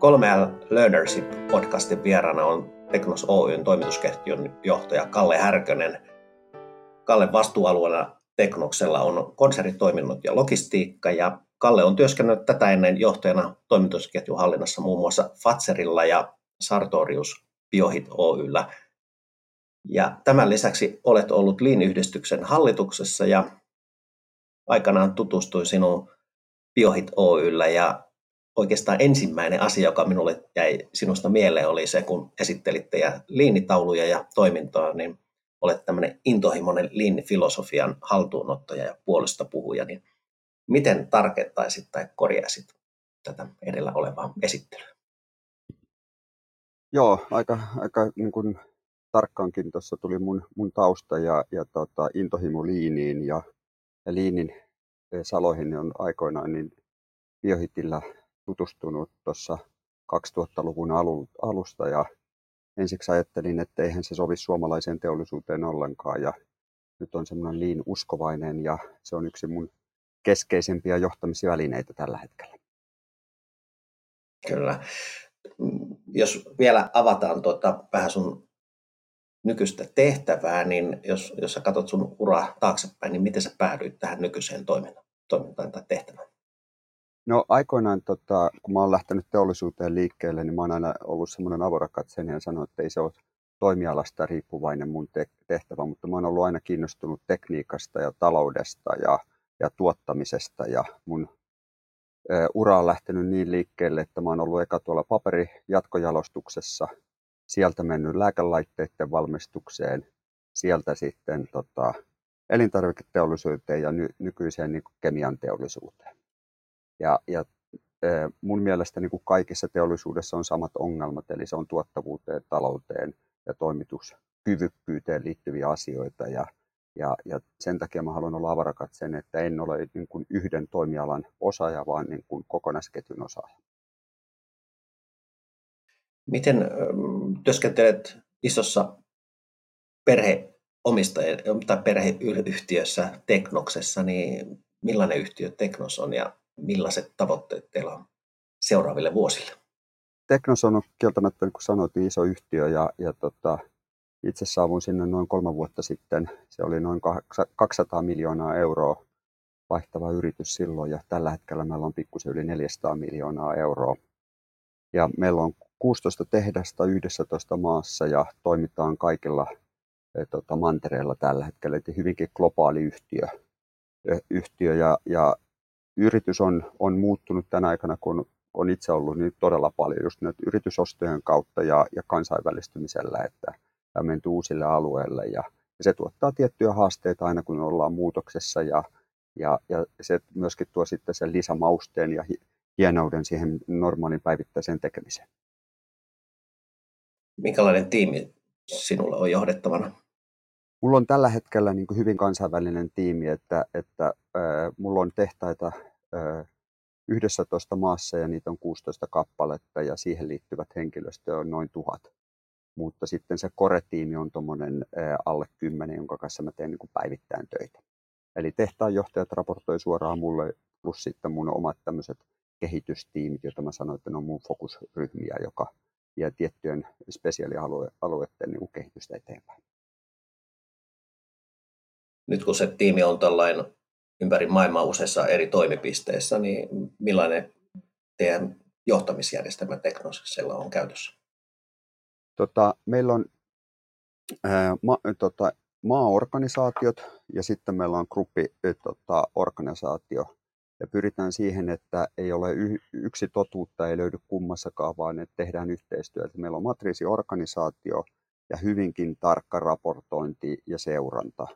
3L Learnership-podcastin vieraana on Teknos Oyn toimitusketjun johtaja Kalle Härkönen. Kalle vastuualueella Teknoksella on konsernitoiminnot ja logistiikka ja Kalle on työskennellyt tätä ennen johtajana toimitusketjun hallinnassa muun muassa Fatserilla ja Sartorius Biohit Oyllä. Ja tämän lisäksi olet ollut Lean-yhdistyksen hallituksessa ja aikanaan tutustuin sinuun Biohit Oyllä ja oikeastaan ensimmäinen asia, joka minulle jäi sinusta mieleen, oli se, kun esittelitte ja liinitauluja ja toimintoa, niin olet tämmöinen intohimoinen liinifilosofian haltuunottaja ja puolesta puhuja, niin miten tarkentaisit tai korjaisit tätä edellä olevaa esittelyä? Joo, aika, aika niin kuin tarkkaankin tuossa tuli mun, mun tausta ja, ja tota, intohimo liiniin ja, ja liinin saloihin on aikoinaan niin biohitillä tutustunut tuossa 2000-luvun alusta ja ensiksi ajattelin, että eihän se sovi suomalaiseen teollisuuteen ollenkaan ja nyt on semmoinen liin uskovainen ja se on yksi mun keskeisimpiä johtamisvälineitä tällä hetkellä. Kyllä. Jos vielä avataan tuota, vähän sun nykyistä tehtävää, niin jos, jos sä katsot sun uraa taaksepäin, niin miten sä päädyit tähän nykyiseen toimintaan tai tehtävään? No aikoinaan, tota, kun mä oon lähtenyt teollisuuteen liikkeelle, niin mä oon aina ollut semmoinen avorakatseinen ja sanonut, että ei se ole toimialasta riippuvainen mun tehtävä, mutta mä oon ollut aina kiinnostunut tekniikasta ja taloudesta ja, ja tuottamisesta ja mun ura on lähtenyt niin liikkeelle, että mä oon ollut eka tuolla paperijatko-jalostuksessa, sieltä mennyt lääkelaitteiden valmistukseen, sieltä sitten tota, elintarviketeollisuuteen ja ny, nykyiseen niin kemian teollisuuteen. Ja, ja mun mielestä niin kuin kaikissa teollisuudessa on samat ongelmat, eli se on tuottavuuteen, talouteen ja toimituskyvykkyyteen liittyviä asioita. Ja, ja, ja sen takia mä haluan olla avarakatsen, että en ole niin kuin yhden toimialan osaaja, vaan niin kuin kokonaisketjun osaaja. Miten työskentelet isossa perheomistaja- tai perheyhtiössä Teknoksessa, niin millainen yhtiö Teknos on ja millaiset tavoitteet teillä on seuraaville vuosille? Teknos on kieltämättä, niin kuin sanoit, iso yhtiö ja, ja tota, itse saavuin sinne noin kolme vuotta sitten. Se oli noin 200 miljoonaa euroa vaihtava yritys silloin ja tällä hetkellä meillä on pikkusen yli 400 miljoonaa euroa. Ja meillä on 16 tehdasta 11 maassa ja toimitaan kaikilla e, tota, mantereilla tällä hetkellä, eli hyvinkin globaali yhtiö. yhtiö ja, ja yritys on, on muuttunut tänä aikana, kun on itse ollut niin todella paljon just nyt yritysostojen kautta ja, ja kansainvälistymisellä, että on menty uusille alueille ja, ja se tuottaa tiettyjä haasteita aina kun ollaan muutoksessa ja, ja, ja se myöskin tuo sitten sen lisämausteen ja hienouden siihen normaalin päivittäiseen tekemiseen. Minkälainen tiimi sinulla on johdettavana? Mulla on tällä hetkellä niin hyvin kansainvälinen tiimi, että, että äh, mulla on tehtaita 11 maassa ja niitä on 16 kappaletta ja siihen liittyvät henkilöstö on noin tuhat. Mutta sitten se core-tiimi on tuommoinen alle 10, jonka kanssa mä teen niin päivittäin töitä. Eli tehtaanjohtajat raportoi suoraan mulle, plus sitten mun omat tämmöiset kehitystiimit, joita mä sanoin, että ne on mun fokusryhmiä, joka vie tiettyjen spesiaalialueiden niin kehitystä eteenpäin nyt kun se tiimi on tällainen ympäri maailmaa useissa eri toimipisteissä, niin millainen teidän johtamisjärjestelmä Teknosella on käytössä? Tota, meillä on ää, ma, tota, maaorganisaatiot ja sitten meillä on gruppiorganisaatio. Tota, ja pyritään siihen, että ei ole yksi totuutta, ei löydy kummassakaan, vaan että tehdään yhteistyötä. Meillä on matriisiorganisaatio ja hyvinkin tarkka raportointi ja seuranta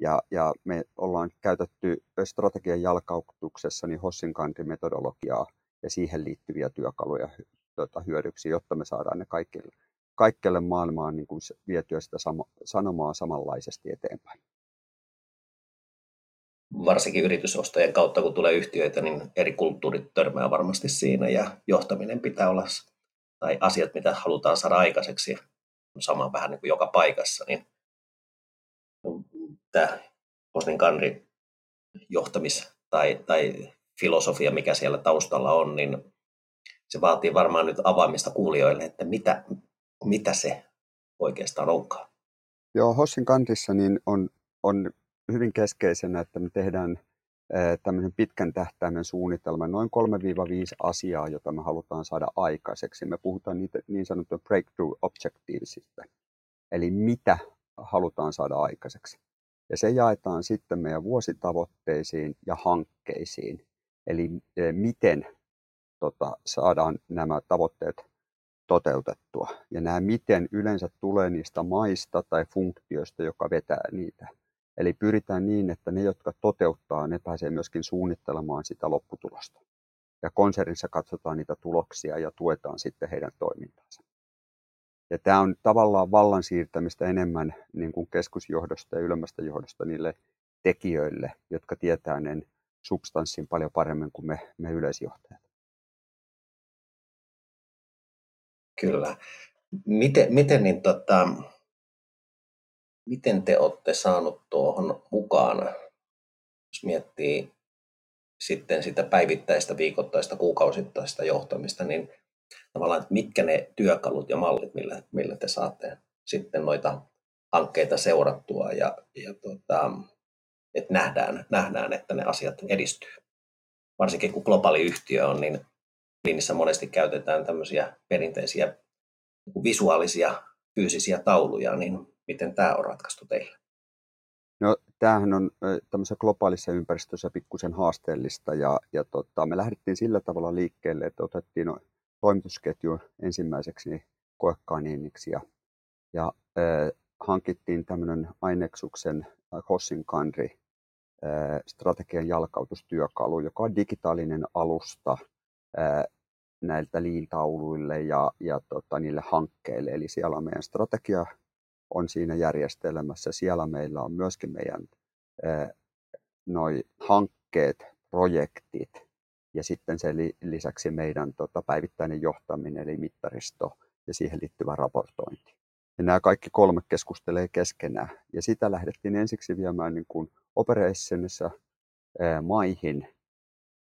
ja, ja me ollaan käytetty strategian jalkautuksessa niin Hossinkantin metodologiaa ja siihen liittyviä työkaluja tuota, hyödyksi, jotta me saadaan ne kaikille, kaikille maailmaan niin kuin vietyä sitä sama, sanomaa samanlaisesti eteenpäin. Varsinkin yritysostojen kautta, kun tulee yhtiöitä, niin eri kulttuurit törmää varmasti siinä ja johtaminen pitää olla, tai asiat, mitä halutaan saada aikaiseksi, sama vähän niin kuin joka paikassa, niin tämä Posnin Kanri johtamis- tai, tai filosofia, mikä siellä taustalla on, niin se vaatii varmaan nyt avaamista kuulijoille, että mitä, mitä se oikeastaan onkaan. Joo, Hossin kantissa niin on, on hyvin keskeisenä, että me tehdään tämmöisen pitkän tähtäimen suunnitelman, noin 3-5 asiaa, jota me halutaan saada aikaiseksi. Me puhutaan niitä niin sanottuja breakthrough objectivesista, eli mitä halutaan saada aikaiseksi. Ja se jaetaan sitten meidän vuositavoitteisiin ja hankkeisiin, eli miten tota, saadaan nämä tavoitteet toteutettua. Ja nämä miten yleensä tulee niistä maista tai funktioista, joka vetää niitä. Eli pyritään niin, että ne, jotka toteuttaa, ne pääsee myöskin suunnittelemaan sitä lopputulosta. Ja konsernissa katsotaan niitä tuloksia ja tuetaan sitten heidän toimintaansa. Ja tämä on tavallaan vallan siirtämistä enemmän niin kuin keskusjohdosta ja ylemmästä johdosta niille tekijöille, jotka tietää ne substanssin paljon paremmin kuin me, me yleisjohtajat. Kyllä. Miten, miten, niin tota, miten te olette saanut tuohon mukaan, jos miettii sitten sitä päivittäistä, viikoittaista, kuukausittaista johtamista, niin tavallaan, että mitkä ne työkalut ja mallit, millä, millä te saatte sitten noita hankkeita seurattua ja, ja tota, että nähdään, nähdään, että ne asiat edistyy. Varsinkin kun globaali yhtiö on, niin niissä monesti käytetään tämmöisiä perinteisiä visuaalisia fyysisiä tauluja, niin miten tämä on ratkaistu teillä? No, tämähän on tämmöisessä globaalissa ympäristössä pikkusen haasteellista ja, ja tota, me lähdettiin sillä tavalla liikkeelle, että otettiin toimitusketju ensimmäiseksi koekaniiniksi ja, ja äh, hankittiin tämmöinen Ainexuksen Hossin Kanri strategian jalkautustyökalu, joka on digitaalinen alusta äh, näiltä liintauluille ja, ja tota, niille hankkeille. Eli siellä on meidän strategia on siinä järjestelmässä. Siellä meillä on myöskin meidän äh, noi hankkeet, projektit ja sitten sen lisäksi meidän tota, päivittäinen johtaminen eli mittaristo ja siihen liittyvä raportointi. Ja nämä kaikki kolme keskustelee keskenään. Ja sitä lähdettiin ensiksi viemään niin kuin operationissa maihin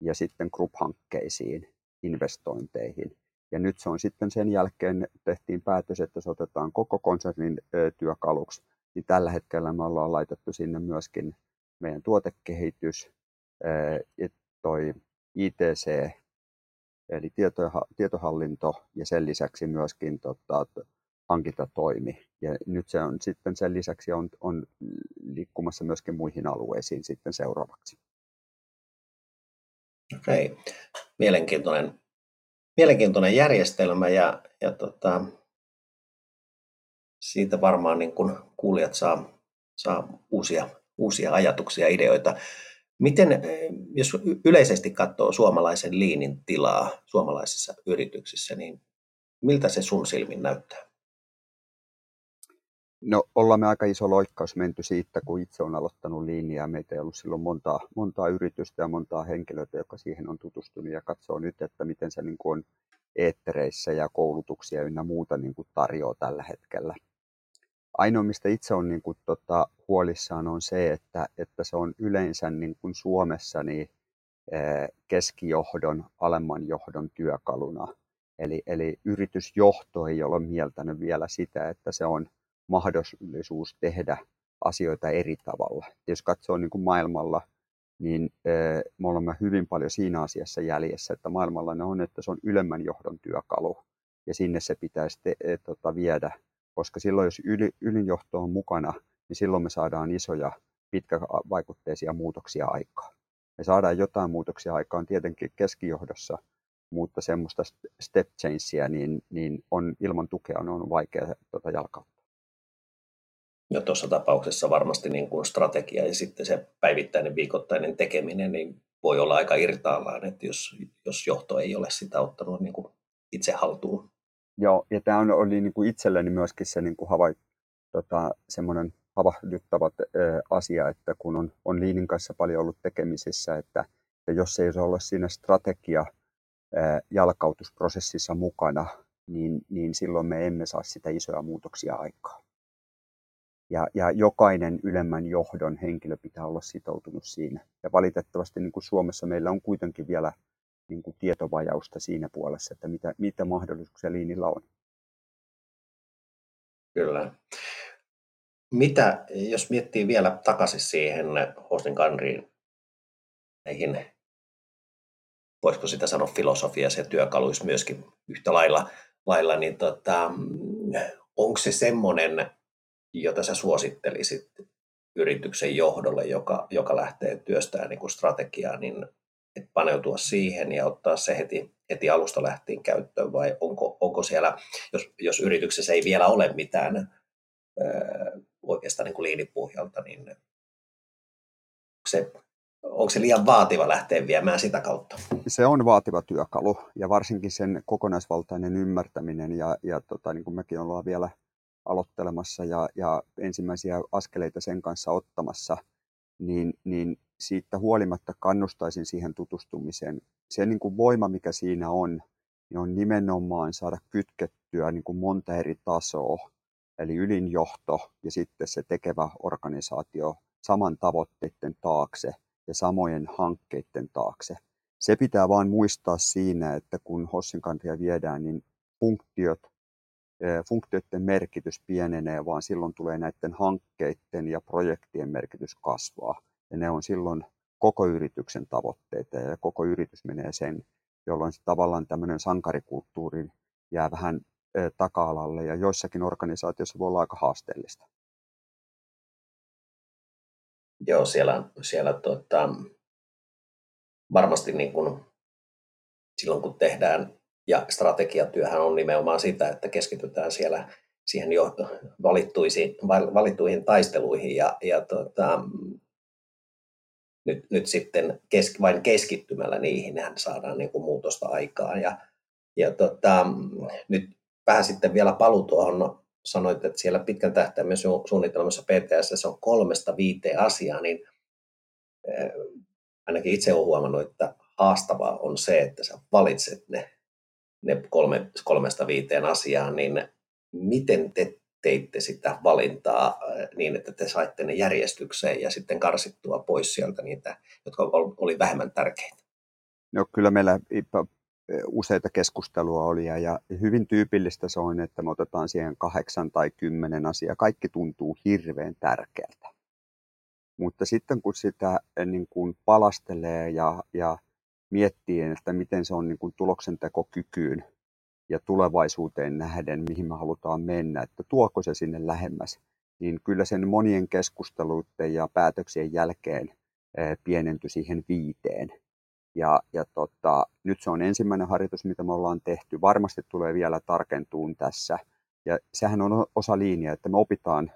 ja sitten group-hankkeisiin, investointeihin. Ja nyt se on sitten sen jälkeen tehtiin päätös, että se otetaan koko konsernin työkaluksi. Niin tällä hetkellä me ollaan laitettu sinne myöskin meidän tuotekehitys, toi ITC, eli tietohallinto ja sen lisäksi myöskin tota, hankintatoimi. Ja nyt se on sitten sen lisäksi on, on liikkumassa myöskin muihin alueisiin sitten seuraavaksi. Okei, mielenkiintoinen, mielenkiintoinen järjestelmä ja, ja tota, siitä varmaan niin kun kuulijat saa, saa uusia, uusia ajatuksia ja ideoita. Miten, jos yleisesti katsoo suomalaisen liinin tilaa suomalaisissa yrityksissä, niin miltä se sun silmin näyttää? No ollaan me aika iso loikkaus menty siitä, kun itse on aloittanut linjaa. Meitä ei ollut silloin montaa, montaa yritystä ja montaa henkilöitä, joka siihen on tutustunut ja katsoo nyt, että miten se niin kuin on eettereissä ja koulutuksia ynnä muuta niin kuin tarjoaa tällä hetkellä. Ainoa, mistä itse on niin kuin, tota, huolissaan, on se, että, että se on yleensä niin kuin Suomessa niin, keskijohdon, alemman johdon työkaluna. Eli, eli yritysjohto ei ole mieltänyt vielä sitä, että se on mahdollisuus tehdä asioita eri tavalla. Jos katsoo niin kuin maailmalla, niin me olemme hyvin paljon siinä asiassa jäljessä, että maailmalla ne on, että se on ylemmän johdon työkalu ja sinne se pitäisi te, tota, viedä, koska silloin jos yli, ylinjohto on mukana, niin silloin me saadaan isoja pitkävaikutteisia muutoksia aikaan. Me saadaan jotain muutoksia aikaan tietenkin keskijohdossa, mutta semmoista step changea niin, niin on ilman tukea on vaikea tota, jalkauttaa. Ja tuossa tapauksessa varmasti niin kuin strategia ja sitten se päivittäinen viikoittainen tekeminen niin voi olla aika irtaallaan, että jos, jos johto ei ole sitä ottanut niin kuin itse haltuun. Joo, ja tämä oli niin kuin itselleni myöskin se niin kuin havait, tota, semmoinen havahduttava asia, että kun on, on Liinin kanssa paljon ollut tekemisissä, että, että jos ei ole siinä strategia jalkautusprosessissa mukana, niin, niin silloin me emme saa sitä isoja muutoksia aikaa. Ja, ja jokainen ylemmän johdon henkilö pitää olla sitoutunut siinä. Ja valitettavasti niin kuin Suomessa meillä on kuitenkin vielä niin kuin tietovajausta siinä puolessa, että mitä, mitä mahdollisuuksia liinillä on. Kyllä. Mitä, jos miettii vielä takaisin siihen Hostin Kanriin, näihin, voisiko sitä sanoa filosofia ja työkaluissa myöskin yhtä lailla, lailla niin tota, onko se semmoinen, jota sä suosittelisit yrityksen johdolle, joka, joka lähtee työstämään niin strategiaa, niin että paneutua siihen ja ottaa se heti, heti alusta lähtien käyttöön, vai onko, onko siellä, jos, jos yrityksessä ei vielä ole mitään öö, oikeastaan niin kuin liinipohjalta, niin se, onko se liian vaativa lähteä viemään sitä kautta? Se on vaativa työkalu, ja varsinkin sen kokonaisvaltainen ymmärtäminen, ja, ja tota, niin kuin mekin ollaan vielä aloittelemassa ja, ja ensimmäisiä askeleita sen kanssa ottamassa, niin, niin siitä huolimatta kannustaisin siihen tutustumiseen. Se niin kuin voima, mikä siinä on, niin on nimenomaan saada kytkettyä niin kuin monta eri tasoa, eli ylinjohto ja sitten se tekevä organisaatio saman tavoitteiden taakse ja samojen hankkeiden taakse. Se pitää vain muistaa siinä, että kun Hossin viedään, niin funktiot funktioiden merkitys pienenee, vaan silloin tulee näiden hankkeiden ja projektien merkitys kasvaa. Ja ne on silloin koko yrityksen tavoitteita ja koko yritys menee sen, jolloin se tavallaan tämmöinen sankarikulttuuri jää vähän taka-alalle ja joissakin organisaatioissa voi olla aika haasteellista. Joo, siellä, siellä tuota, varmasti niin kun, silloin kun tehdään ja strategiatyöhän on nimenomaan sitä, että keskitytään siellä siihen jo valittuihin, valittuihin taisteluihin ja, ja tota, nyt, nyt sitten kes, vain keskittymällä niihin hän saadaan niin kuin muutosta aikaan. Ja, ja tota, nyt vähän sitten vielä palu tuohon, sanoit, että siellä pitkän tähtäimen su, suunnitelmassa PTS on kolmesta viiteen asiaa, niin äh, ainakin itse olen huomannut, että haastavaa on se, että sä valitset ne ne kolme, kolmesta viiteen asiaa, niin miten te teitte sitä valintaa niin, että te saitte ne järjestykseen ja sitten karsittua pois sieltä niitä, jotka oli vähemmän tärkeitä? No kyllä meillä useita keskustelua oli ja hyvin tyypillistä se on, että me otetaan siihen kahdeksan tai kymmenen asiaa. Kaikki tuntuu hirveän tärkeältä. Mutta sitten kun sitä eh, niin kuin palastelee ja, ja miettii, että miten se on niin kuin tuloksentekokykyyn ja tulevaisuuteen nähden, mihin me halutaan mennä, että tuoko se sinne lähemmäs, niin kyllä sen monien keskusteluiden ja päätöksien jälkeen pienentyi siihen viiteen. Ja, ja tota, nyt se on ensimmäinen harjoitus, mitä me ollaan tehty. Varmasti tulee vielä tarkentuun tässä. Ja sehän on osa linjaa, että me opitaan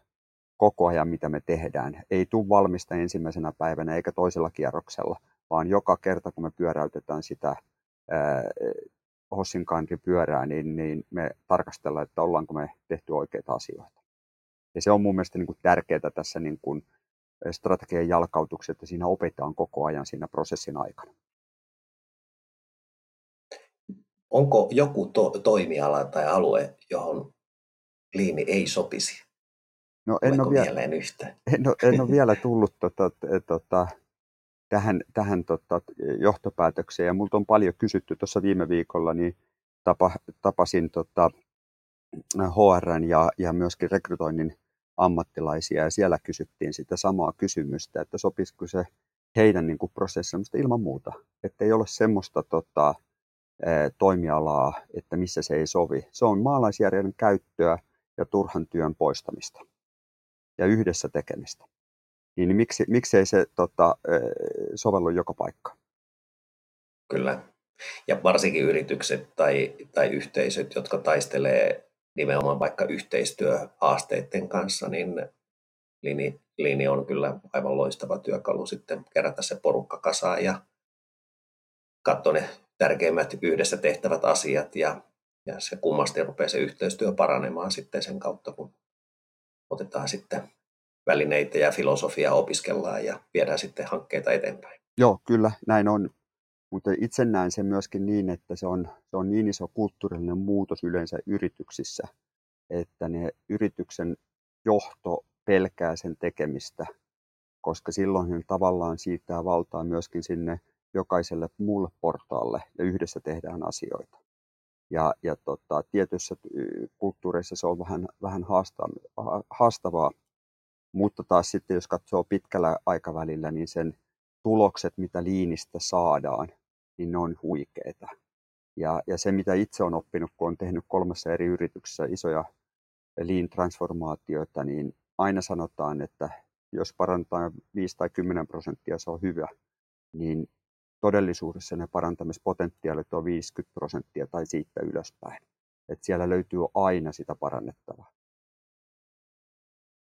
koko ajan, mitä me tehdään. Ei tule valmista ensimmäisenä päivänä eikä toisella kierroksella, vaan joka kerta kun me pyöräytetään sitä Hossin pyörää, niin, niin me tarkastellaan, että ollaanko me tehty oikeita asioita. Ja se on mun mielestä niin kuin tärkeää tässä niin kuin strategian jalkautuksessa, että siinä opetaan koko ajan siinä prosessin aikana. Onko joku to- toimiala tai alue, johon liini ei sopisi? No en ole, vielä, en, ole, en ole vielä tullut tota, tota, tähän, tähän tota, johtopäätökseen. Ja multa on paljon kysytty tuossa viime viikolla, niin tapa, tapasin tota, HRn ja, ja myöskin rekrytoinnin ammattilaisia ja siellä kysyttiin sitä samaa kysymystä, että sopisiko se heidän niin kuin prosessimista ilman muuta. Että ei ole semmoista tota, toimialaa, että missä se ei sovi. Se on maalaisjärjen käyttöä ja turhan työn poistamista ja yhdessä tekemistä niin miksi, miksei se tota, sovellu joka paikka? Kyllä. Ja varsinkin yritykset tai, tai yhteisöt, jotka taistelee nimenomaan vaikka yhteistyöhaasteiden kanssa, niin Lini, Lini on kyllä aivan loistava työkalu sitten kerätä se porukka kasaan ja katsoa ne tärkeimmät yhdessä tehtävät asiat ja, ja se kummasti rupeaa se yhteistyö paranemaan sitten sen kautta, kun otetaan sitten välineitä ja filosofiaa opiskellaan ja viedään sitten hankkeita eteenpäin. Joo, kyllä näin on. Mutta itse näen sen myöskin niin, että se on, se on niin iso kulttuurillinen muutos yleensä yrityksissä, että ne yrityksen johto pelkää sen tekemistä, koska silloin he tavallaan siirtää valtaa myöskin sinne jokaiselle muulle portaalle ja yhdessä tehdään asioita. Ja, ja tota, tietyissä kulttuureissa se on vähän, vähän haastavaa, mutta taas sitten jos katsoo pitkällä aikavälillä, niin sen tulokset, mitä liinistä saadaan, niin ne on huikeita. Ja, ja se, mitä itse olen oppinut, kun olen tehnyt kolmessa eri yrityksessä isoja lean-transformaatioita, niin aina sanotaan, että jos parantaa 5 tai 10 prosenttia, se on hyvä, niin todellisuudessa ne parantamispotentiaalit on 50 prosenttia tai siitä ylöspäin. että siellä löytyy aina sitä parannettavaa.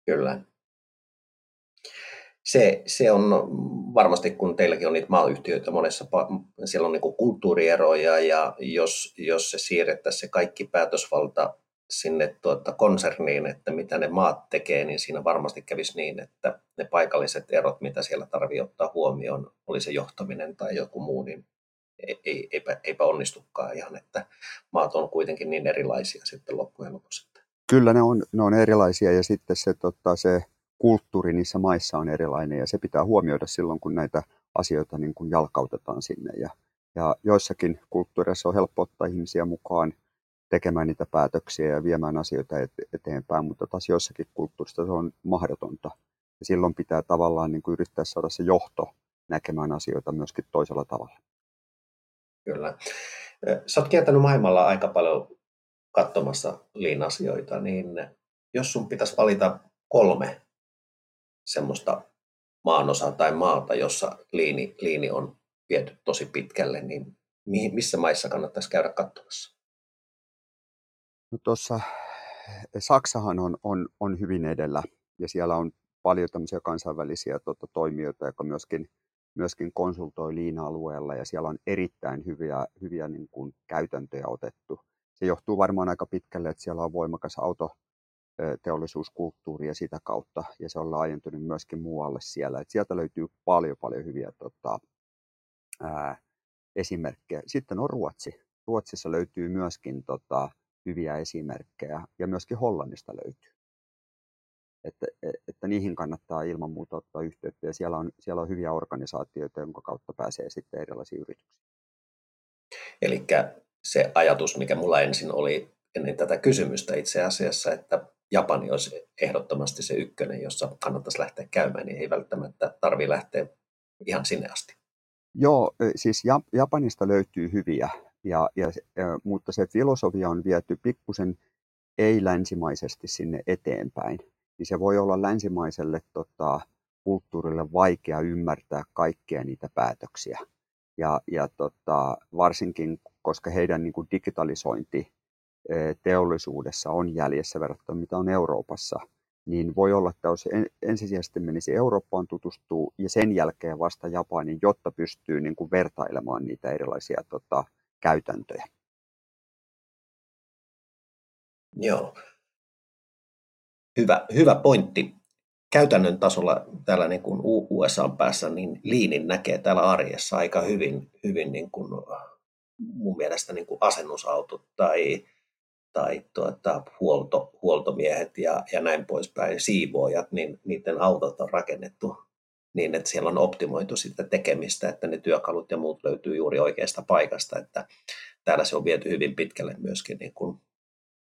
Kyllä. Se, se on varmasti, kun teilläkin on niitä maayhtiöitä monessa, siellä on niin kulttuurieroja ja jos, jos se siirrettäisiin se kaikki päätösvalta sinne tuota konserniin, että mitä ne maat tekee, niin siinä varmasti kävisi niin, että ne paikalliset erot, mitä siellä tarvii ottaa huomioon, oli se johtaminen tai joku muu, niin ei, eipä, eipä onnistukaan ihan, että maat on kuitenkin niin erilaisia sitten loppujen lopuksi. Kyllä ne on, ne on erilaisia ja sitten se, tota, se kulttuuri niissä maissa on erilainen ja se pitää huomioida silloin, kun näitä asioita niin kuin jalkautetaan sinne. Ja, ja joissakin kulttuureissa on helppo ottaa ihmisiä mukaan tekemään niitä päätöksiä ja viemään asioita eteenpäin, mutta taas joissakin kulttuurissa se on mahdotonta. Ja silloin pitää tavallaan niin kuin yrittää saada se johto näkemään asioita myöskin toisella tavalla. Kyllä. Sä oot kiertänyt maailmalla aika paljon katsomassa liinasioita, niin jos sun pitäisi valita kolme semmoista maanosaa tai maata, jossa liini, liini on viety tosi pitkälle, niin missä maissa kannattaisi käydä katsomassa? No tuossa Saksahan on, on, on hyvin edellä ja siellä on paljon tämmöisiä kansainvälisiä tota, toimijoita, jotka myöskin, myöskin konsultoi liina-alueella ja siellä on erittäin hyviä, hyviä niin kuin, käytäntöjä otettu. Se johtuu varmaan aika pitkälle, että siellä on voimakas auto, teollisuuskulttuuri ja sitä kautta, ja se on laajentunut myöskin muualle siellä. Et sieltä löytyy paljon, paljon hyviä tota, ää, esimerkkejä. Sitten on Ruotsi. Ruotsissa löytyy myöskin tota, hyviä esimerkkejä ja myöskin Hollannista löytyy. Että, e, että niihin kannattaa ilman muuta ottaa yhteyttä ja siellä on, siellä on hyviä organisaatioita, jonka kautta pääsee sitten erilaisiin yrityksiin. Eli se ajatus, mikä mulla ensin oli ennen tätä kysymystä itse asiassa, että Japani olisi ehdottomasti se ykkönen, jossa kannattaisi lähteä käymään, niin ei välttämättä tarvitse lähteä ihan sinne asti. Joo, siis Japanista löytyy hyviä ja, ja, mutta se filosofia on viety pikkusen ei-länsimaisesti sinne eteenpäin. Niin se voi olla länsimaiselle tota, kulttuurille vaikea ymmärtää kaikkia niitä päätöksiä. Ja, ja tota, varsinkin, koska heidän niin kuin digitalisointi teollisuudessa on jäljessä verrattuna mitä on Euroopassa, niin voi olla, että jos ensisijaisesti menisi Eurooppaan tutustuu ja sen jälkeen vasta Japaniin, jotta pystyy niin kuin vertailemaan niitä erilaisia tota, käytäntöjä. Joo. Hyvä, hyvä pointti. Käytännön tasolla täällä niin kuin USA päässä, niin liinin näkee täällä arjessa aika hyvin, hyvin niin kuin mun mielestä niin kuin asennusautot tai, tai tuota, huolto, huoltomiehet ja, ja näin poispäin, siivoojat, niin niiden autot on rakennettu niin, että siellä on optimoitu sitä tekemistä, että ne työkalut ja muut löytyy juuri oikeasta paikasta, että täällä se on viety hyvin pitkälle myöskin niin kuin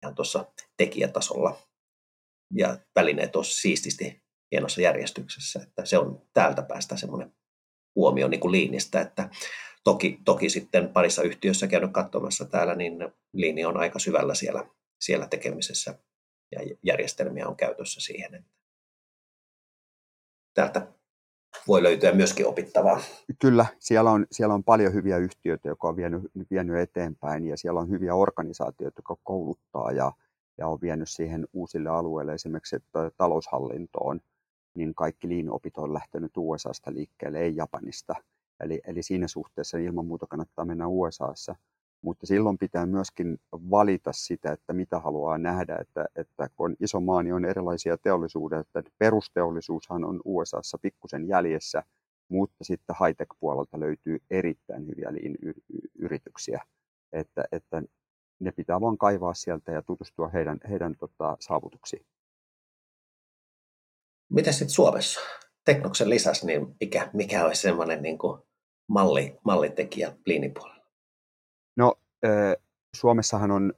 ihan tuossa tekijätasolla. Ja välineet on siististi hienossa järjestyksessä, että se on täältä päästä semmoinen huomio niin kuin liinistä, että toki, toki sitten parissa yhtiössä käynyt katsomassa täällä, niin liini on aika syvällä siellä, siellä tekemisessä ja järjestelmiä on käytössä siihen, että täältä voi löytyä myöskin opittavaa. Kyllä, siellä on, siellä on paljon hyviä yhtiöitä, jotka on vienyt, vienyt eteenpäin ja siellä on hyviä organisaatioita, jotka kouluttaa ja, ja on vienyt siihen uusille alueille, esimerkiksi että taloushallintoon, niin kaikki liinopit on lähtenyt USAsta liikkeelle, ei Japanista. Eli, eli siinä suhteessa ilman muuta kannattaa mennä USAssa mutta silloin pitää myöskin valita sitä, että mitä haluaa nähdä, että, että kun iso maa, niin on erilaisia teollisuuden, että perusteollisuushan on USAssa pikkusen jäljessä, mutta sitten high-tech-puolelta löytyy erittäin hyviä yrityksiä, että, että ne pitää vaan kaivaa sieltä ja tutustua heidän, heidän tota, saavutuksiin. Miten sitten Suomessa? Teknoksen lisäksi, niin mikä, mikä olisi semmoinen niin kuin malli, mallitekijä Liinin puolella? No, Suomessahan on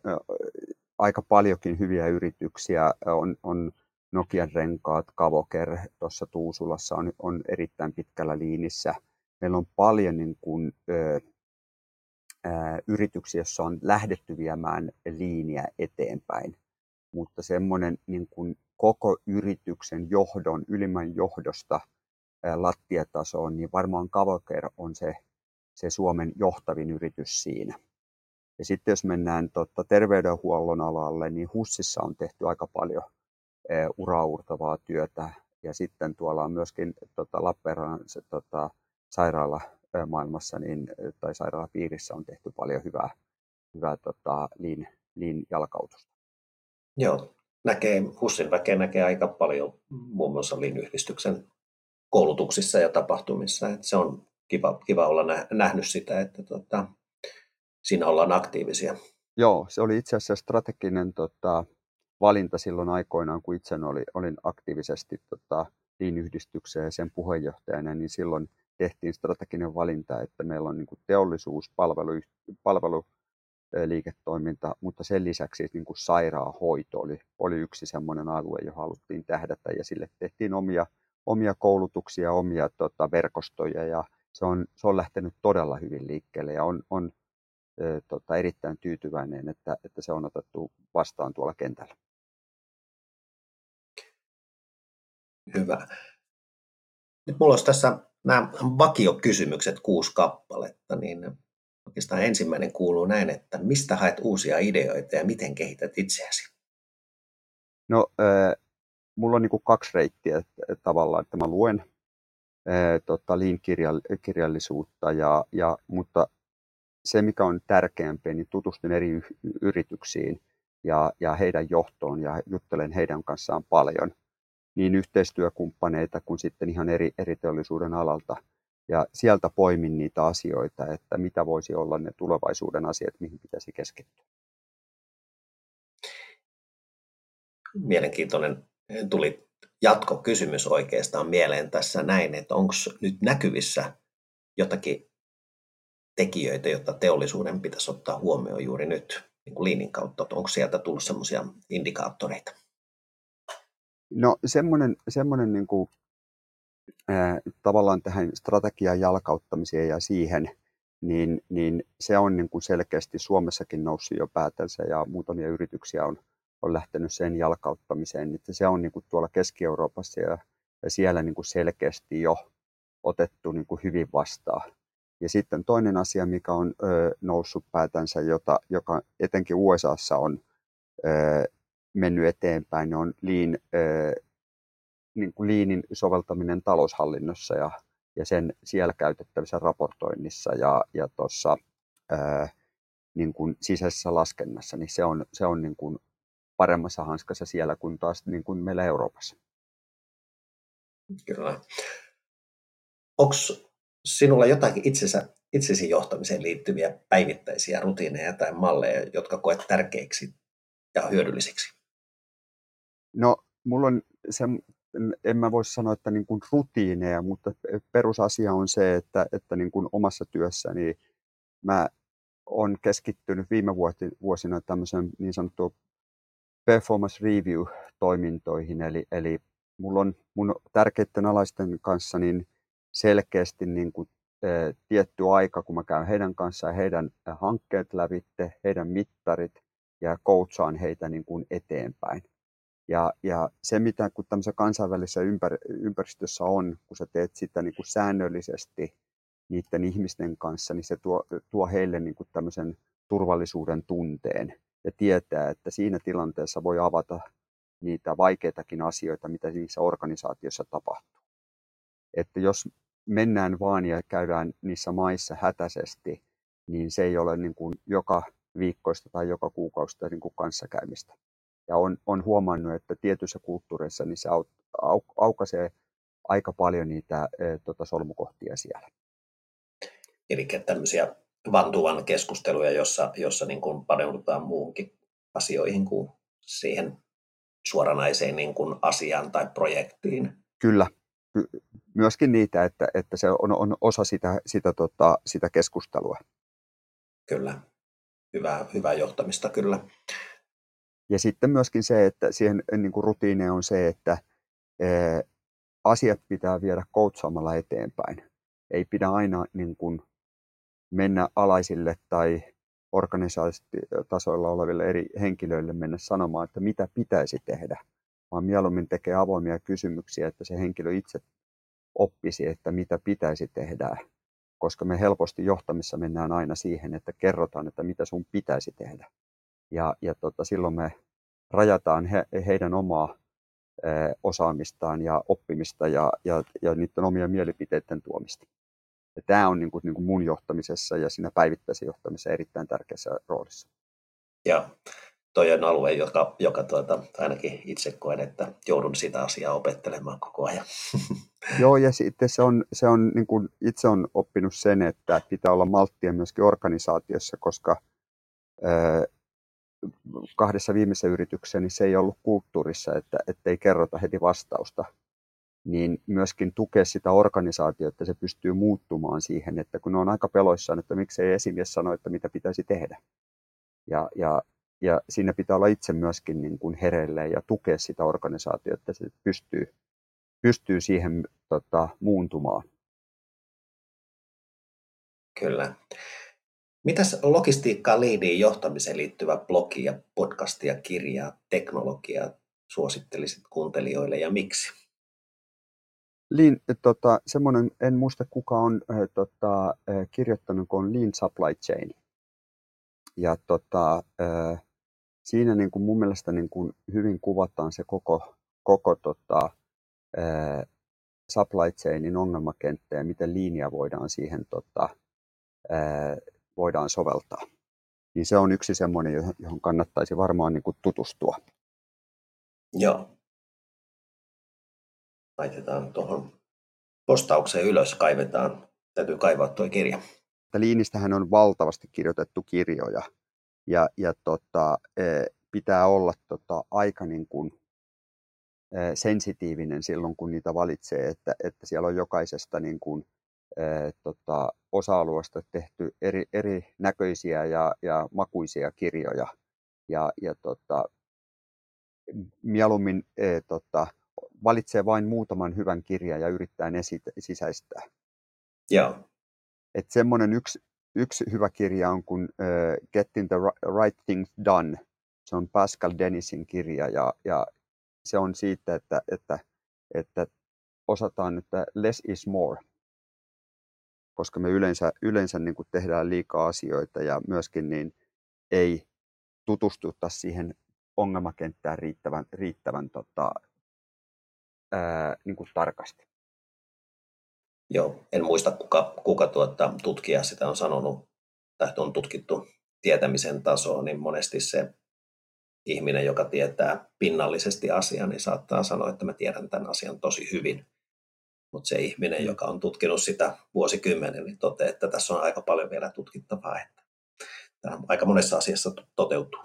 aika paljonkin hyviä yrityksiä. On, on Nokian renkaat, Kavoker tuossa Tuusulassa on, on erittäin pitkällä liinissä. Meillä on paljon niin kuin, ö, ö, yrityksiä, joissa on lähdetty viemään liiniä eteenpäin, mutta semmoinen niin kuin koko yrityksen johdon, ylimmän johdosta lattiatasoon, niin varmaan Kavoker on se, se Suomen johtavin yritys siinä. Ja sitten jos mennään tota, terveydenhuollon alalle, niin HUSissa on tehty aika paljon uraurtavaa työtä. Ja sitten tuolla on myöskin tota, Lappeenrannan tota, sairaala maailmassa niin, tai sairaalapiirissä on tehty paljon hyvää, hyvää tota, liin, liin jalkautusta. Joo, näkee, HUSin väkeä näkee aika paljon muun muassa liinyhdistyksen koulutuksissa ja tapahtumissa. Että se on kiva, kiva olla nähnyt sitä, että tota, siinä ollaan aktiivisia. Joo, se oli itse asiassa strateginen tota, valinta silloin aikoinaan, kun itse oli, olin aktiivisesti tota, liinyhdistykseen ja sen puheenjohtajana, niin silloin tehtiin strateginen valinta, että meillä on niin kuin teollisuus, palvelu, palveluliiketoiminta, mutta sen lisäksi niin kuin sairaanhoito oli, oli yksi semmoinen alue, johon haluttiin tähdätä ja sille tehtiin omia, omia koulutuksia, omia tota, verkostoja ja se on, se on lähtenyt todella hyvin liikkeelle ja on, on tota, erittäin tyytyväinen, että, että se on otettu vastaan tuolla kentällä. Hyvä. Nyt mulla olisi tässä nämä vakiokysymykset, kuusi kappaletta, niin oikeastaan ensimmäinen kuuluu näin, että mistä haet uusia ideoita ja miten kehität itseäsi? No, äh, mulla on niin kaksi reittiä että, tavallaan, että mä luen äh, tota, lean-kirjallisuutta, ja, ja, mutta se, mikä on tärkeämpi, niin tutustun eri yrityksiin ja, ja heidän johtoon ja juttelen heidän kanssaan paljon, niin yhteistyökumppaneita kuin sitten ihan eri, eri teollisuuden alalta. Ja sieltä poimin niitä asioita, että mitä voisi olla ne tulevaisuuden asiat, mihin pitäisi keskittyä. Mielenkiintoinen tuli jatkokysymys oikeastaan mieleen tässä näin, että onko nyt näkyvissä jotakin tekijöitä, joita teollisuuden pitäisi ottaa huomioon juuri nyt niin kuin liinin kautta? Onko sieltä tullut semmoisia indikaattoreita? No semmoinen, semmoinen niin kuin, tavallaan tähän strategian jalkauttamiseen ja siihen, niin, niin se on niin kuin selkeästi Suomessakin noussut jo päätänsä ja muutamia yrityksiä on, on lähtenyt sen jalkauttamiseen. Että se on niin kuin tuolla Keski-Euroopassa ja, ja siellä niin kuin selkeästi jo otettu niin kuin hyvin vastaan. Ja sitten toinen asia, mikä on ö, noussut päätänsä, jota, joka etenkin USAssa on ö, mennyt eteenpäin, on lean, ö, niin kuin leanin soveltaminen taloushallinnossa ja, ja sen siellä käytettävissä raportoinnissa ja, ja tuossa niin kuin sisäisessä laskennassa, niin se on, se on niin kuin paremmassa hanskassa siellä kuin taas niin kuin meillä Euroopassa. Kyllä. Onko sinulla jotakin itsensä, itsesi johtamiseen liittyviä päivittäisiä rutiineja tai malleja, jotka koet tärkeiksi ja hyödyllisiksi? No, mulla on se, en mä voi sanoa, että niin kuin rutiineja, mutta perusasia on se, että, että niin kuin omassa työssäni mä olen keskittynyt viime vuosina tämmöisen niin sanottu performance review-toimintoihin, eli, eli mulla on mun tärkeiden alaisten kanssa niin selkeästi niin kuin, ä, tietty aika, kun mä käyn heidän kanssaan heidän hankkeet lävitte, heidän mittarit ja coachaan heitä niin kuin eteenpäin. Ja, ja se, mitä kun tämmöisessä kansainvälisessä ympär, ympäristössä on, kun sä teet sitä niin kuin säännöllisesti niiden ihmisten kanssa, niin se tuo, tuo heille niin kuin tämmöisen turvallisuuden tunteen ja tietää, että siinä tilanteessa voi avata niitä vaikeitakin asioita, mitä niissä organisaatioissa tapahtuu. Että jos mennään vaan ja käydään niissä maissa hätäisesti, niin se ei ole niin kuin joka viikkoista tai joka kuukausista niin kuin kanssakäymistä. Ja on, on huomannut, että tietyissä kulttuureissa niin se au, au, aukaisee aika paljon niitä e, tota, solmukohtia siellä. Eli tämmöisiä vantuvan keskusteluja, jossa, jossa niin kuin paneudutaan muuhunkin asioihin kuin siihen suoranaiseen niin kuin asiaan tai projektiin. Kyllä, myöskin niitä, että, että se on, on osa sitä, sitä, tota, sitä keskustelua. Kyllä, hyvää, hyvää johtamista kyllä. Ja sitten myöskin se, että siihen niin kuin rutiine on se, että ää, asiat pitää viedä koutsaamalla eteenpäin. Ei pidä aina niin kuin, mennä alaisille tai organisaatiotasoilla oleville eri henkilöille mennä sanomaan, että mitä pitäisi tehdä, vaan mieluummin tekee avoimia kysymyksiä, että se henkilö itse oppisi, että mitä pitäisi tehdä, koska me helposti johtamissa mennään aina siihen, että kerrotaan, että mitä sun pitäisi tehdä. Ja, ja tota, silloin me rajataan he, heidän omaa e, osaamistaan ja oppimista ja, ja, ja niiden omia mielipiteiden tuomista. Ja tämä on niin kuin, niin kuin mun johtamisessa ja siinä päivittäisessä johtamisessa erittäin tärkeässä roolissa. Ja toi on alue, joka, joka tuota, ainakin itse koen, että joudun sitä asiaa opettelemaan koko ajan. Joo, ja sitten se on, se on niin kuin itse on oppinut sen, että pitää olla malttia myöskin organisaatiossa, koska kahdessa viimeisessä yrityksessä niin se ei ollut kulttuurissa, että ei kerrota heti vastausta, niin myöskin tukea sitä organisaatiota, että se pystyy muuttumaan siihen, että kun ne on aika peloissaan, että miksei esimies sano, että mitä pitäisi tehdä. Ja, ja, ja siinä pitää olla itse myöskin niin kuin hereille ja tukea sitä organisaatiota, että se pystyy, pystyy siihen tota, muuntumaan. Kyllä. Mitäs logistiikkaa liidiin johtamiseen liittyvä blogi ja podcast ja kirja, teknologia suosittelisit kuuntelijoille ja miksi? Lean, tota, semmoinen, en muista kuka on äh, tota, äh, kirjoittanut, kun on Lean Supply Chain. Ja tota, siinä niin kuin mun mielestä niin kuin hyvin kuvataan se koko, koko tota, supply chainin ongelmakenttä ja miten linja voidaan siihen tota, voidaan soveltaa. Niin se on yksi semmoinen, johon kannattaisi varmaan niin kuin tutustua. Joo. Laitetaan tuohon postaukseen ylös, kaivetaan. Täytyy kaivaa tuo kirja. Liinistähän on valtavasti kirjoitettu kirjoja ja, ja tota, e, pitää olla tota, aika niin kuin, e, sensitiivinen silloin, kun niitä valitsee, että, että siellä on jokaisesta niin kuin, tota, osa-alueesta tehty eri, eri näköisiä ja, ja makuisia kirjoja. Ja, ja tota, mieluummin e, tota, valitsee vain muutaman hyvän kirjan ja yrittää ne sisäistää. Joo. Et semmoinen yksi, yksi hyvä kirja on kuin uh, Getting the Right Things Done. Se on Pascal Dennisin kirja ja, ja se on siitä, että, että, että osataan, että less is more koska me yleensä, yleensä niin kuin tehdään liikaa asioita ja myöskin niin ei tutustuta siihen ongelmakenttään riittävän, riittävän tota, ää, niin kuin tarkasti. Joo, en muista kuka, kuka tuota, tutkija sitä on sanonut, tai on tutkittu tietämisen tasoa, niin monesti se ihminen, joka tietää pinnallisesti asian, niin saattaa sanoa, että mä tiedän tämän asian tosi hyvin. Mutta se ihminen, joka on tutkinut sitä vuosikymmenen, niin toteaa, että tässä on aika paljon vielä tutkittavaa, että tämä aika monessa asiassa toteutuu.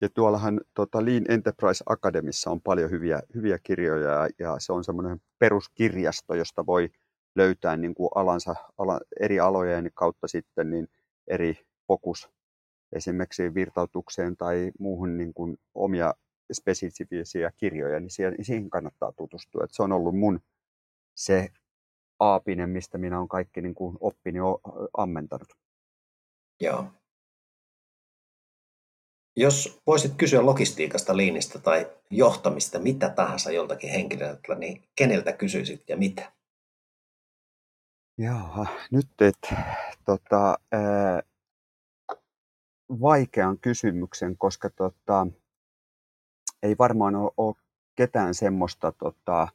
Ja tuollahan tota Lean Enterprise Academissa on paljon hyviä, hyviä kirjoja ja se on semmoinen peruskirjasto, josta voi löytää niin kuin alansa, ala, eri alojen kautta sitten niin eri fokus esimerkiksi virtautukseen tai muuhun niin kuin omia spesifisiä kirjoja, niin siihen, siihen kannattaa tutustua. Et se on ollut mun se aapinen, mistä minä olen kaikki niin kuin oppini ammentanut. Joo. Jos voisit kysyä logistiikasta, liinistä tai johtamista, mitä tahansa joltakin henkilöltä, niin keneltä kysyisit ja mitä? Joo, nyt et, tota, ää, vaikean kysymyksen, koska tota, ei varmaan ole, ole ketään semmoista tota,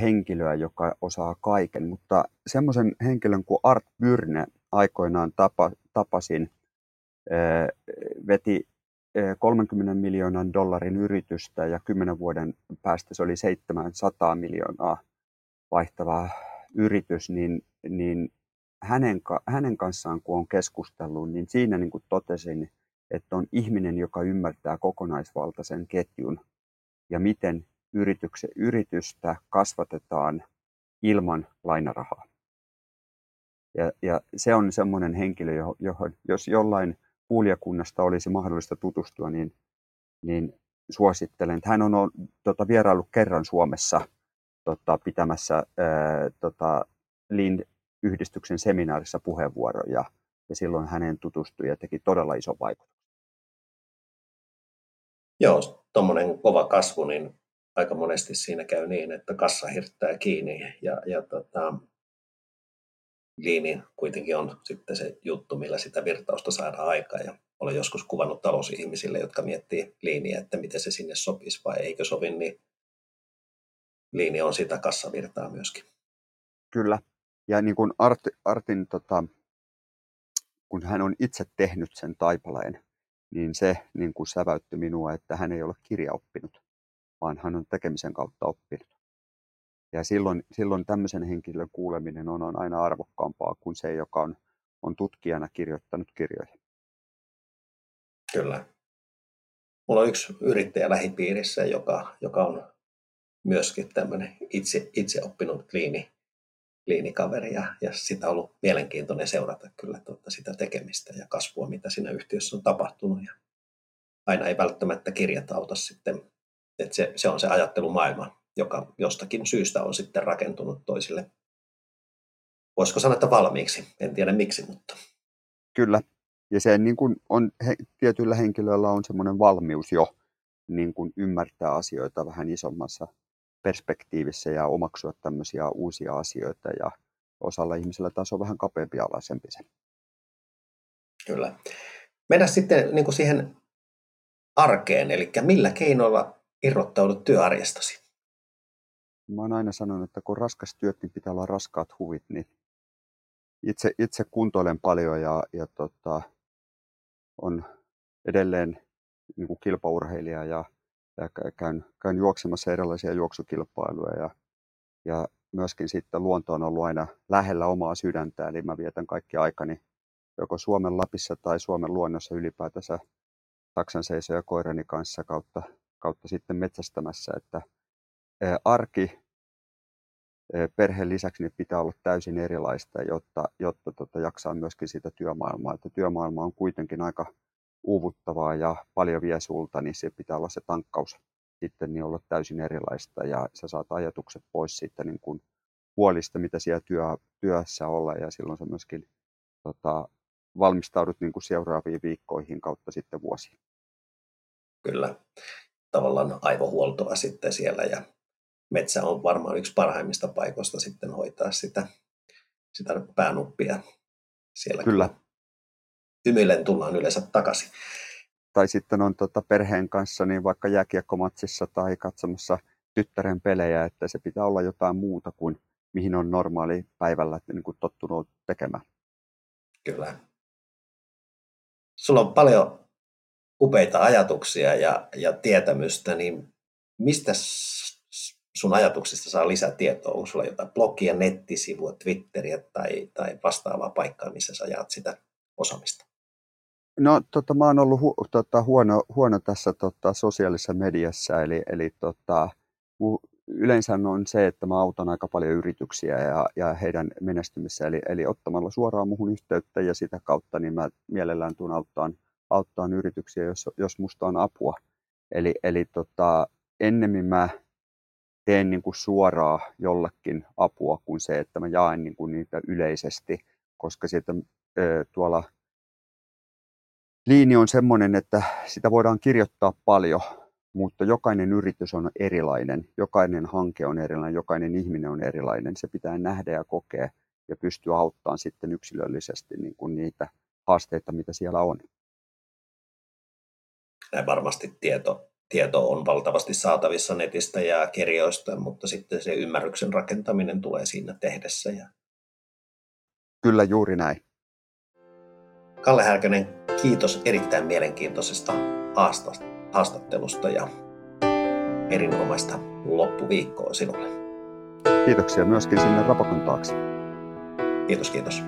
henkilöä, joka osaa kaiken, mutta semmoisen henkilön kuin Art Byrne aikoinaan tapa, tapasin, veti 30 miljoonan dollarin yritystä ja 10 vuoden päästä se oli 700 miljoonaa vaihtava yritys, niin, niin hänen, hänen kanssaan kun on keskustellut, niin siinä niin kuin totesin, että on ihminen, joka ymmärtää kokonaisvaltaisen ketjun ja miten yritystä kasvatetaan ilman lainarahaa. Ja, ja se on semmoinen henkilö, johon, jos jollain kuulijakunnasta olisi mahdollista tutustua, niin, niin suosittelen. Hän on tota, vieraillut kerran Suomessa tota, pitämässä ää, tota, Lean-yhdistyksen seminaarissa puheenvuoroja, ja silloin hänen tutustui ja teki todella iso vaikutus. Joo, tuommoinen kova kasvu, niin aika monesti siinä käy niin, että kassa hirttää kiinni ja, ja tota, liini kuitenkin on sitten se juttu, millä sitä virtausta saadaan aikaan. Ja olen joskus kuvannut talousihmisille, jotka miettii liiniä, että miten se sinne sopisi vai eikö sovi, niin liini on sitä kassavirtaa myöskin. Kyllä. Ja niin kuin Art, Artin, tota, kun hän on itse tehnyt sen taipaleen, niin se niin kuin säväytti minua, että hän ei ole kirjaoppinut, vaan hän on tekemisen kautta oppinut. Ja silloin, silloin tämmöisen henkilön kuuleminen on, on aina arvokkaampaa kuin se, joka on, on tutkijana kirjoittanut kirjoja. Kyllä. Mulla on yksi yrittäjä lähipiirissä, joka, joka on myöskin tämmöinen itse, itse oppinut kliini, kliinikaveri ja, ja sitä on ollut mielenkiintoinen seurata kyllä tuota, sitä tekemistä ja kasvua, mitä siinä yhtiössä on tapahtunut. Ja aina ei välttämättä kirjat auta sitten, että se, se on se ajattelumaailma, joka jostakin syystä on sitten rakentunut toisille, voisiko sanoa, että valmiiksi. En tiedä miksi, mutta. Kyllä. Ja se niin kuin on, he, tietyillä henkilöillä on semmoinen valmius jo niin kuin ymmärtää asioita vähän isommassa perspektiivissä ja omaksua tämmöisiä uusia asioita ja osalla ihmisillä taas on vähän kapeampi alaisempi se. Kyllä. Mennään sitten niin kuin siihen arkeen, eli millä keinoilla irrottaudut työarjestasi? Mä oon aina sanonut, että kun raskas työt, niin pitää olla raskaat huvit, niin itse, itse kuntoilen paljon ja, ja tota, on edelleen niin kuin kilpaurheilija ja, ja käyn, käyn juoksemassa erilaisia juoksukilpailuja ja, ja myöskin sitten luonto on ollut aina lähellä omaa sydäntä, eli mä vietän kaikki aikani joko Suomen Lapissa tai Suomen luonnossa ylipäätänsä Saksan seisoja koirani kanssa kautta, kautta sitten metsästämässä, että arki perheen lisäksi niin pitää olla täysin erilaista, jotta, jotta tota, jaksaa myöskin sitä työmaailmaa. Että työmaailma on kuitenkin aika uuvuttavaa ja paljon vie sulta, niin se pitää olla se tankkaus sitten niin olla täysin erilaista ja sä saat ajatukset pois siitä niin kuin huolista, mitä siellä työ, työssä olla ja silloin sä myöskin tota, valmistaudut niin kuin seuraaviin viikkoihin kautta sitten vuosiin. Kyllä, tavallaan aivohuoltoa sitten siellä ja metsä on varmaan yksi parhaimmista paikoista sitten hoitaa sitä, sitä päänuppia siellä. Kyllä. Hymyillen tullaan yleensä takaisin. Tai sitten on tota perheen kanssa niin vaikka jääkiekkomatsissa tai katsomassa tyttären pelejä, että se pitää olla jotain muuta kuin mihin on normaali päivällä niin kuin tottunut tekemään. Kyllä. Sulla on paljon upeita ajatuksia ja, ja tietämystä, niin mistä sun ajatuksista saa lisätietoa? Onko sulla jotain blogia, nettisivua, Twitteriä tai, tai vastaavaa paikkaa, missä sä jaat sitä osaamista? No tota, mä oon ollut hu, tota, huono, huono tässä tota, sosiaalisessa mediassa, eli, eli tota, yleensä on se, että mä autan aika paljon yrityksiä ja, ja heidän menestymisessä, eli, eli ottamalla suoraan muhun yhteyttä ja sitä kautta niin mä mielellään tuun auttaan, auttaan yrityksiä, jos, jos musta on apua. Eli, eli tota, ennemmin mä teen niin kuin suoraa jollekin apua kuin se, että mä jaan niin kuin niitä yleisesti, koska siitä, tuolla liini on semmoinen, että sitä voidaan kirjoittaa paljon, mutta jokainen yritys on erilainen, jokainen hanke on erilainen, jokainen ihminen on erilainen. Se pitää nähdä ja kokea ja pystyä auttamaan sitten yksilöllisesti niin kuin niitä haasteita, mitä siellä on. Näin varmasti tieto tieto on valtavasti saatavissa netistä ja kirjoista, mutta sitten se ymmärryksen rakentaminen tulee siinä tehdessä. Ja... Kyllä juuri näin. Kalle Härkönen, kiitos erittäin mielenkiintoisesta haastattelusta ja erinomaista loppuviikkoa sinulle. Kiitoksia myöskin sinne Rapakon taakse. Kiitos, kiitos.